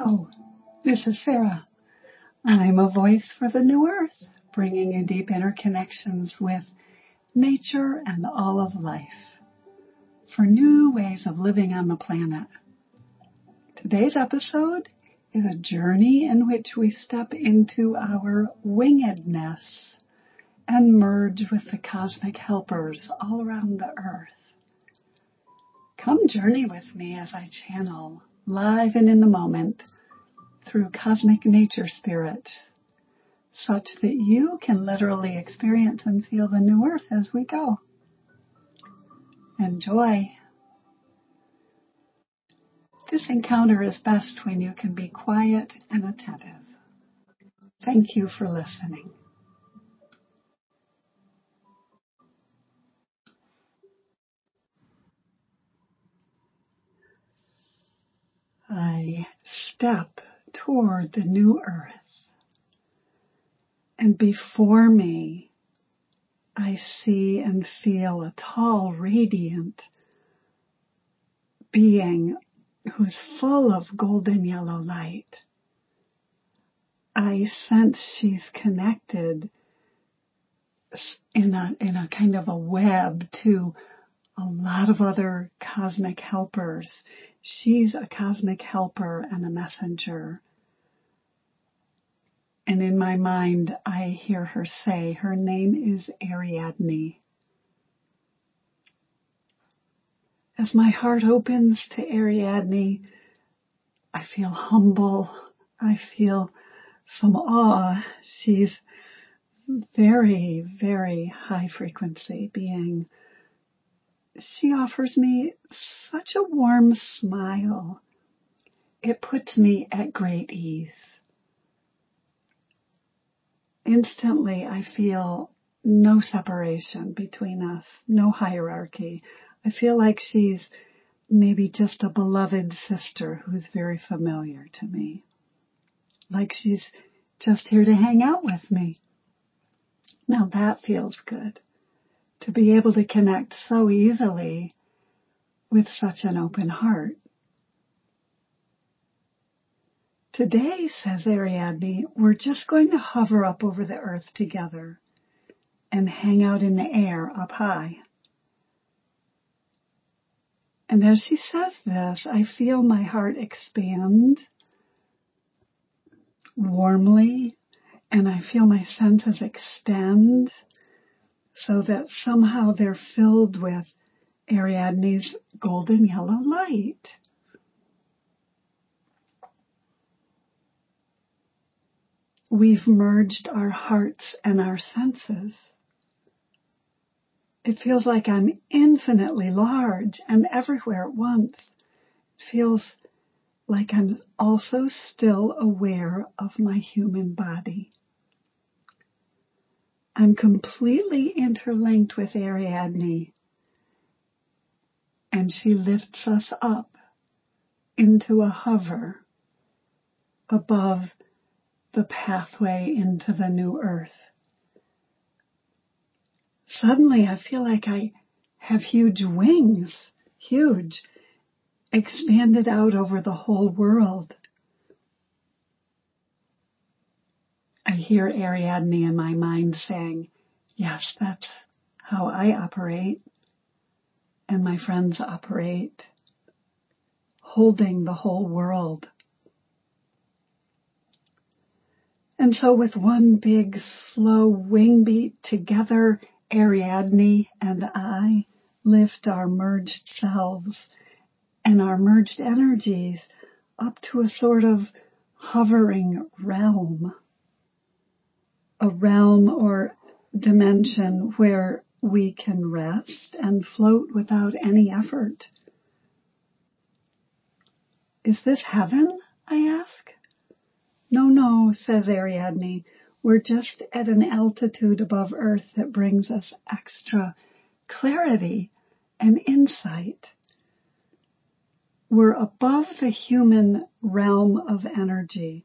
Hello, this is Sarah. I'm a voice for the new earth, bringing you deep interconnections with nature and all of life for new ways of living on the planet. Today's episode is a journey in which we step into our wingedness and merge with the cosmic helpers all around the earth. Come journey with me as I channel live and in the moment through cosmic nature spirit such that you can literally experience and feel the new earth as we go. Enjoy. This encounter is best when you can be quiet and attentive. Thank you for listening. I step toward the new earth. And before me, I see and feel a tall, radiant being who's full of golden yellow light. I sense she's connected in a, in a kind of a web to a lot of other cosmic helpers. She's a cosmic helper and a messenger. And in my mind, I hear her say, her name is Ariadne. As my heart opens to Ariadne, I feel humble. I feel some awe. She's very, very high frequency being. She offers me such a warm smile. It puts me at great ease. Instantly I feel no separation between us, no hierarchy. I feel like she's maybe just a beloved sister who's very familiar to me. Like she's just here to hang out with me. Now that feels good. To be able to connect so easily with such an open heart. Today, says Ariadne, we're just going to hover up over the earth together and hang out in the air up high. And as she says this, I feel my heart expand warmly and I feel my senses extend so that somehow they're filled with Ariadne's golden yellow light. We've merged our hearts and our senses. It feels like I'm infinitely large and everywhere at once. It feels like I'm also still aware of my human body. I'm completely interlinked with Ariadne and she lifts us up into a hover above the pathway into the new earth suddenly I feel like I have huge wings, huge, expanded out over the whole world. I hear Ariadne in my mind saying, yes, that's how I operate and my friends operate, holding the whole world. And so with one big slow wing beat together Ariadne and I lift our merged selves and our merged energies up to a sort of hovering realm. A realm or dimension where we can rest and float without any effort. Is this heaven? I ask. No, no, says Ariadne. We're just at an altitude above Earth that brings us extra clarity and insight. We're above the human realm of energy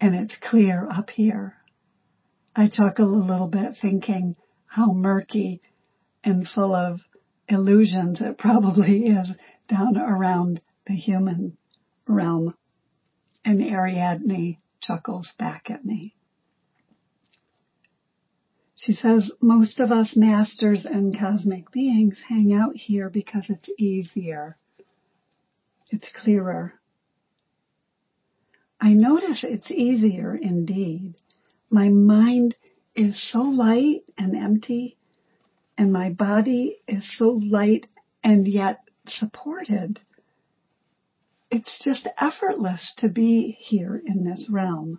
and it's clear up here. I chuckle a little bit thinking how murky and full of illusions it probably is down around the human realm And Ariadne chuckles back at me. She says, most of us masters and cosmic beings hang out here because it's easier. It's clearer. I notice it's easier indeed. My mind is so light and empty and my body is so light and yet supported. It's just effortless to be here in this realm.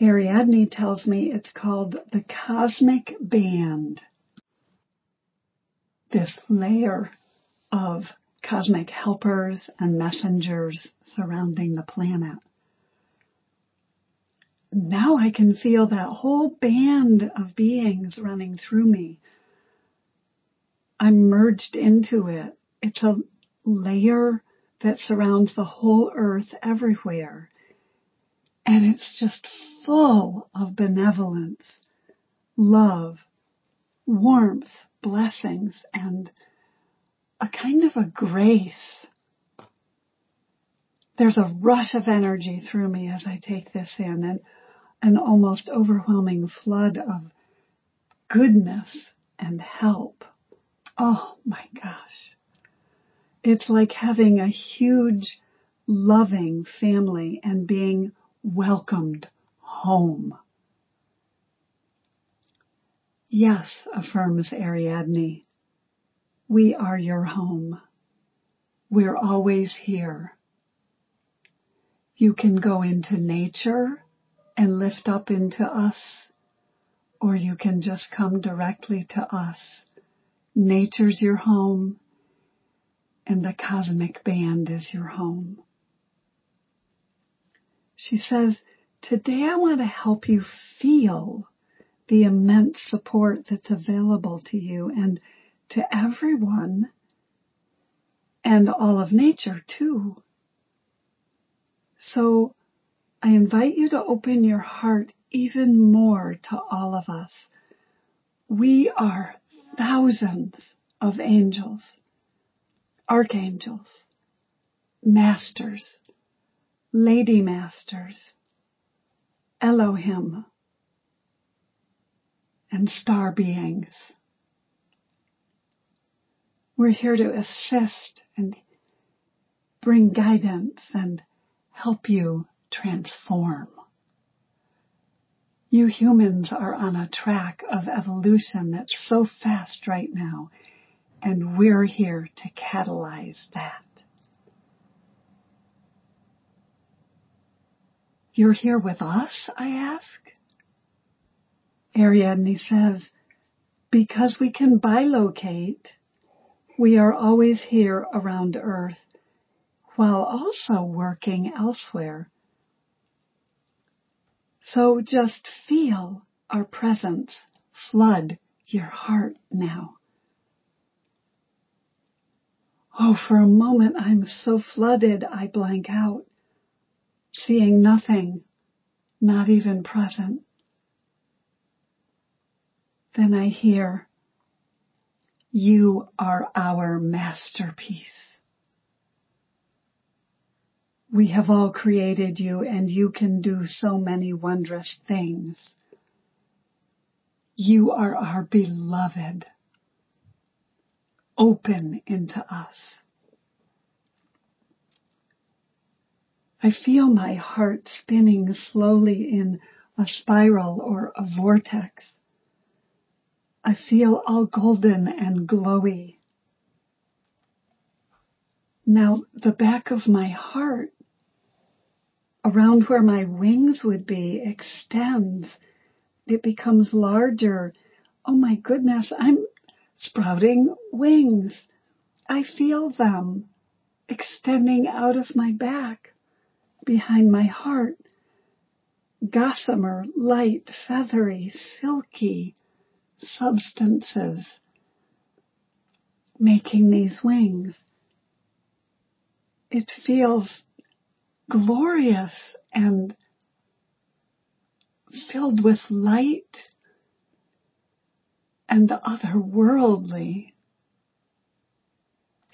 Ariadne tells me it's called the cosmic band. This layer of cosmic helpers and messengers surrounding the planet. Now I can feel that whole band of beings running through me. I'm merged into it. It's a layer that surrounds the whole earth everywhere. And it's just full of benevolence, love, warmth, blessings, and a kind of a grace. There's a rush of energy through me as I take this in and an almost overwhelming flood of goodness and help. Oh my gosh. It's like having a huge loving family and being welcomed home. Yes, affirms Ariadne. We are your home. We're always here. You can go into nature and lift up into us, or you can just come directly to us. Nature's your home, and the cosmic band is your home. She says, today I want to help you feel the immense support that's available to you and to everyone and all of nature too. So I invite you to open your heart even more to all of us. We are thousands of angels, archangels, masters, lady masters, Elohim, and star beings. We're here to assist and bring guidance and help you transform. You humans are on a track of evolution that's so fast right now, and we're here to catalyze that. You're here with us, I ask? Ariadne says, because we can bilocate we are always here around Earth while also working elsewhere. So just feel our presence flood your heart now. Oh, for a moment I'm so flooded I blank out, seeing nothing, not even present. Then I hear, you are our masterpiece. We have all created you and you can do so many wondrous things. You are our beloved. Open into us. I feel my heart spinning slowly in a spiral or a vortex. I feel all golden and glowy. Now the back of my heart, around where my wings would be, extends. It becomes larger. Oh my goodness, I'm sprouting wings. I feel them extending out of my back, behind my heart. Gossamer, light, feathery, silky, substances making these wings. It feels glorious and filled with light and the otherworldly.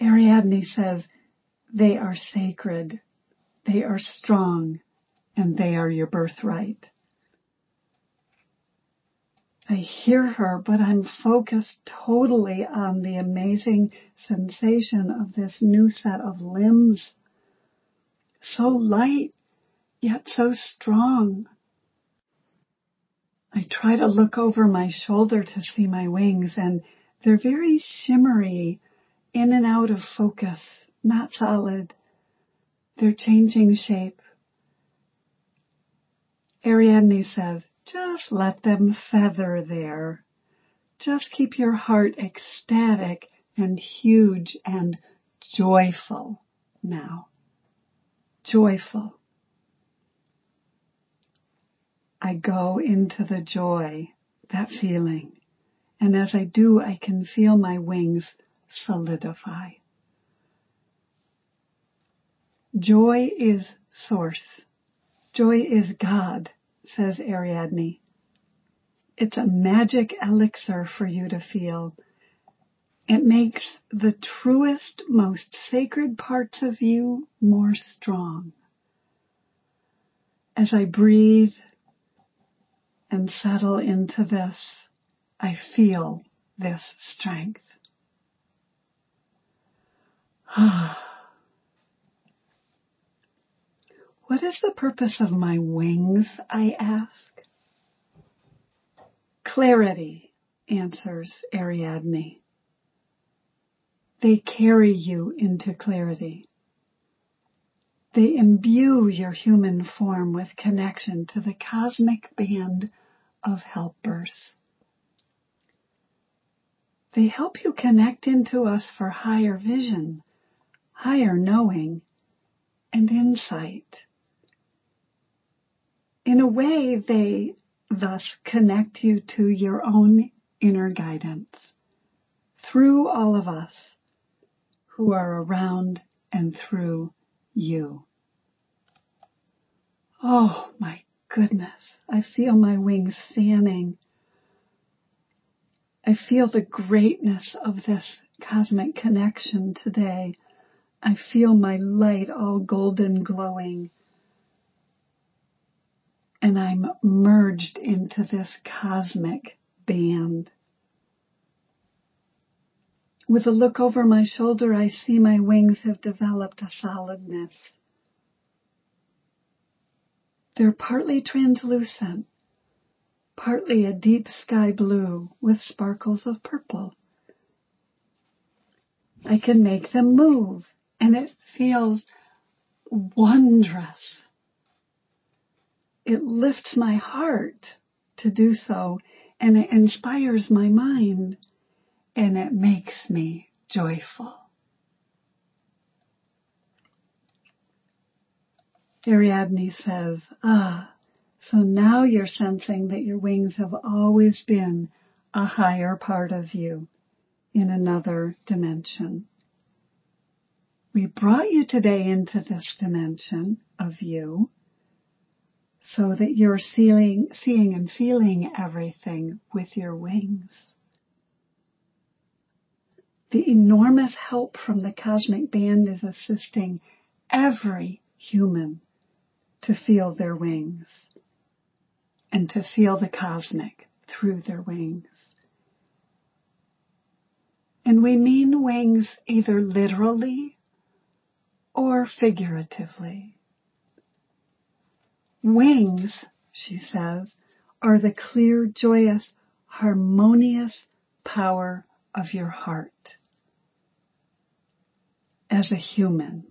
Ariadne says, they are sacred, they are strong, and they are your birthright. I hear her, but I'm focused totally on the amazing sensation of this new set of limbs. So light, yet so strong. I try to look over my shoulder to see my wings and they're very shimmery, in and out of focus, not solid. They're changing shape. Ariadne says, just let them feather there. Just keep your heart ecstatic and huge and joyful now. Joyful. I go into the joy, that feeling. And as I do, I can feel my wings solidify. Joy is source. Joy is God, says Ariadne. It's a magic elixir for you to feel. It makes the truest, most sacred parts of you more strong. As I breathe and settle into this, I feel this strength. what is the purpose of my wings? I ask. Clarity, answers Ariadne. They carry you into clarity. They imbue your human form with connection to the cosmic band of helpers. They help you connect into us for higher vision, higher knowing, and insight. In a way, they thus connect you to your own inner guidance through all of us who are around and through you. Oh my goodness. I feel my wings fanning. I feel the greatness of this cosmic connection today. I feel my light all golden glowing. And I'm merged into this cosmic band. With a look over my shoulder, I see my wings have developed a solidness. They're partly translucent, partly a deep sky blue with sparkles of purple. I can make them move and it feels wondrous. It lifts my heart to do so and it inspires my mind and it makes me joyful. Ariadne says, ah, so now you're sensing that your wings have always been a higher part of you in another dimension. We brought you today into this dimension of you so that you're seeing, seeing and feeling everything with your wings. The enormous help from the cosmic band is assisting every human to feel their wings and to feel the cosmic through their wings. And we mean wings either literally or figuratively. Wings, she says, are the clear, joyous, harmonious power of your heart as a human.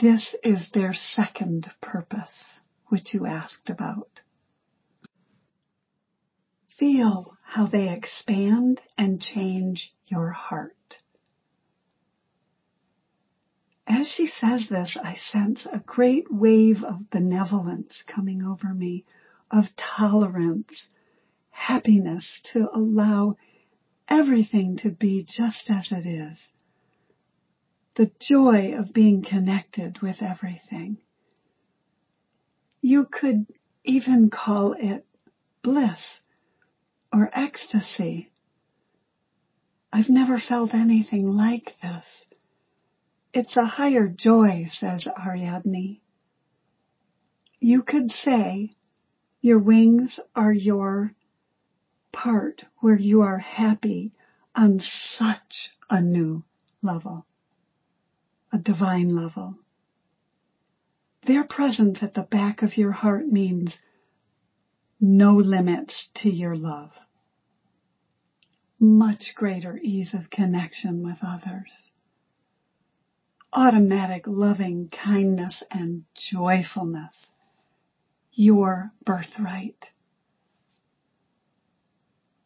This is their second purpose, which you asked about. Feel how they expand and change your heart. As she says this, I sense a great wave of benevolence coming over me, of tolerance, happiness to allow everything to be just as it is the joy of being connected with everything. You could even call it bliss or ecstasy. I've never felt anything like this. It's a higher joy, says Ariadne. You could say your wings are your part where you are happy on such a new level, a divine level. Their presence at the back of your heart means no limits to your love. Much greater ease of connection with others. Automatic loving kindness and joyfulness. Your birthright.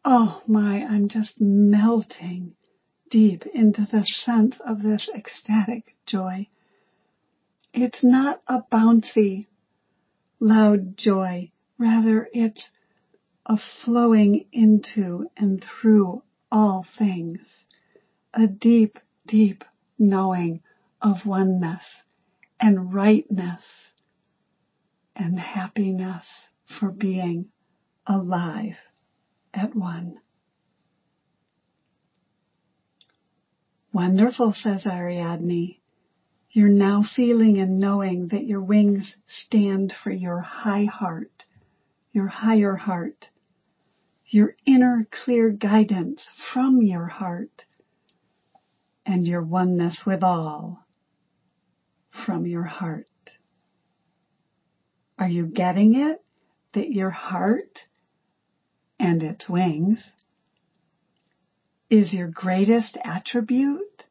Oh my, I'm just melting deep into the sense of this ecstatic joy. It's not a bouncy, loud joy. Rather, it's a flowing into and through all things. A deep, deep knowing of oneness and rightness and happiness for being alive at one. Wonderful, says Ariadne. You're now feeling and knowing that your wings stand for your high heart, your higher heart, your inner clear guidance from your heart, and your oneness with all from your heart. Are you getting it? That your heart and its wings is your greatest attribute,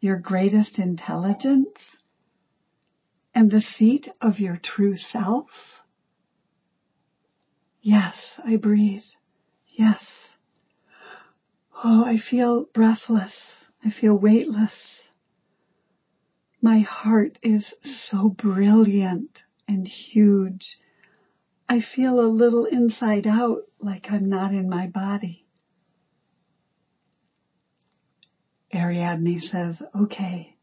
your greatest intelligence, and the seat of your true self? Yes, I breathe. Yes. Oh, I feel breathless. I feel weightless. My heart is so brilliant and huge I feel a little inside out like I'm not in my body. Ariadne says, okay,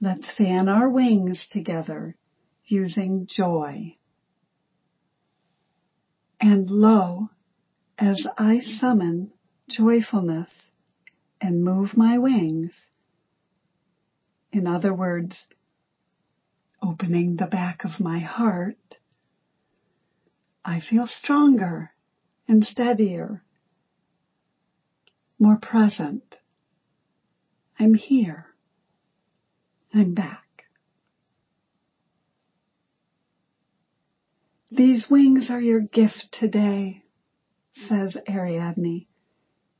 let's fan our wings together using joy. And lo, as I summon joyfulness and move my wings, in other words, opening the back of my heart, I feel stronger and steadier, more present. I'm here. I'm back. These wings are your gift today, says Ariadne.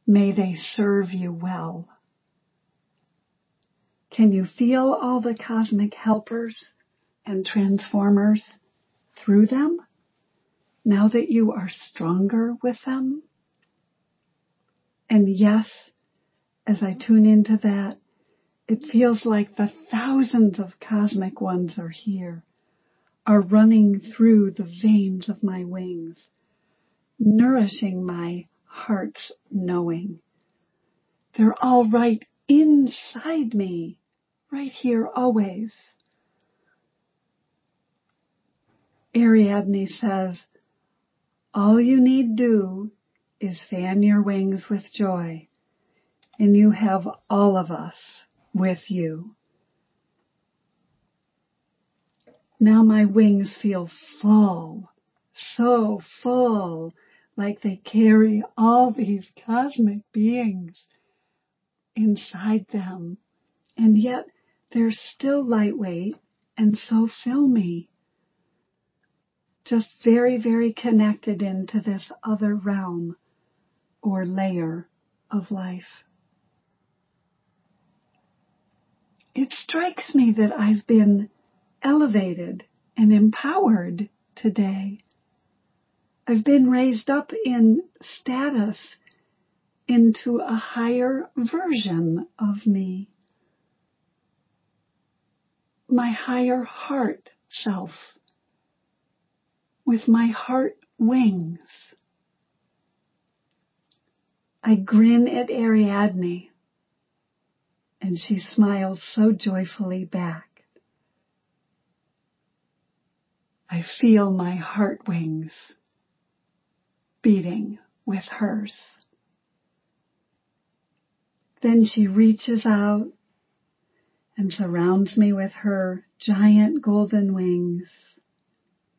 May they serve you well. Can you feel all the cosmic helpers and transformers through them? now that you are stronger with them. And yes, as I tune into that, it feels like the thousands of cosmic ones are here, are running through the veins of my wings, nourishing my heart's knowing. They're all right inside me, right here always. Ariadne says, all you need do is fan your wings with joy, and you have all of us with you. Now my wings feel full, so full, like they carry all these cosmic beings inside them, and yet they're still lightweight and so filmy just very, very connected into this other realm or layer of life. It strikes me that I've been elevated and empowered today. I've been raised up in status into a higher version of me. My higher heart self with my heart wings. I grin at Ariadne and she smiles so joyfully back. I feel my heart wings beating with hers. Then she reaches out and surrounds me with her giant golden wings.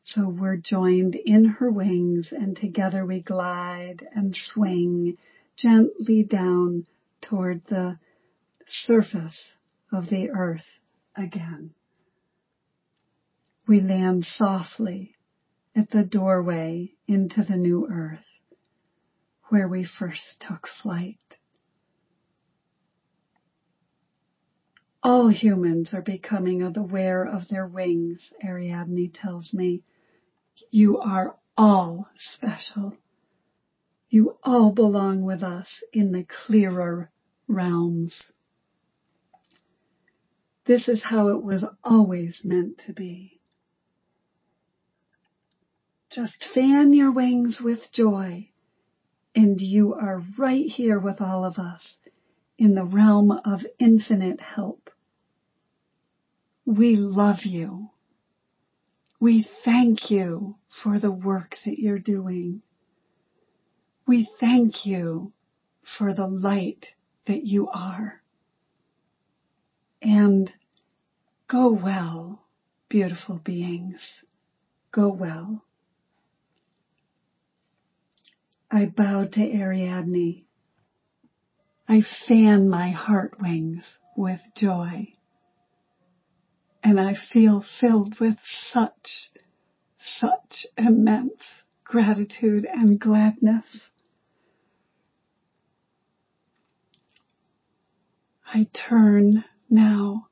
So we're joined in her wings and together we glide and swing gently down toward the surface of the earth again. We land softly at the doorway into the new earth where we first took flight. All humans are becoming aware of their wings, Ariadne tells me. You are all special. You all belong with us in the clearer realms. This is how it was always meant to be. Just fan your wings with joy and you are right here with all of us in the realm of infinite help. We love you. We thank you for the work that you're doing. We thank you for the light that you are. And go well, beautiful beings. Go well. I bow to Ariadne. I fan my heart wings with joy. And I feel filled with such, such immense gratitude and gladness. I turn now.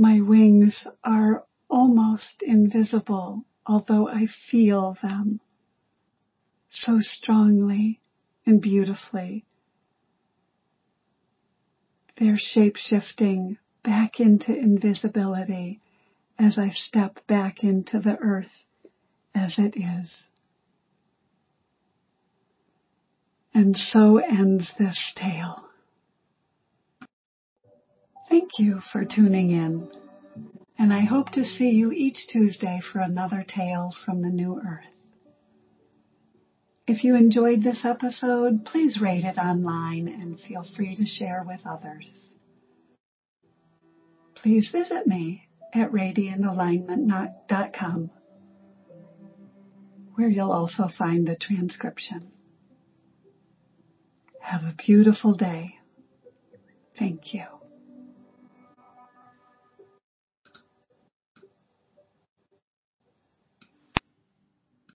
My wings are almost invisible, although I feel them so strongly and beautifully. They're shape shifting back into invisibility as I step back into the earth as it is. And so ends this tale. Thank you for tuning in, and I hope to see you each Tuesday for another tale from the new earth. If you enjoyed this episode, please rate it online and feel free to share with others. Please visit me at radiantalignment.com where you'll also find the transcription. Have a beautiful day. Thank you.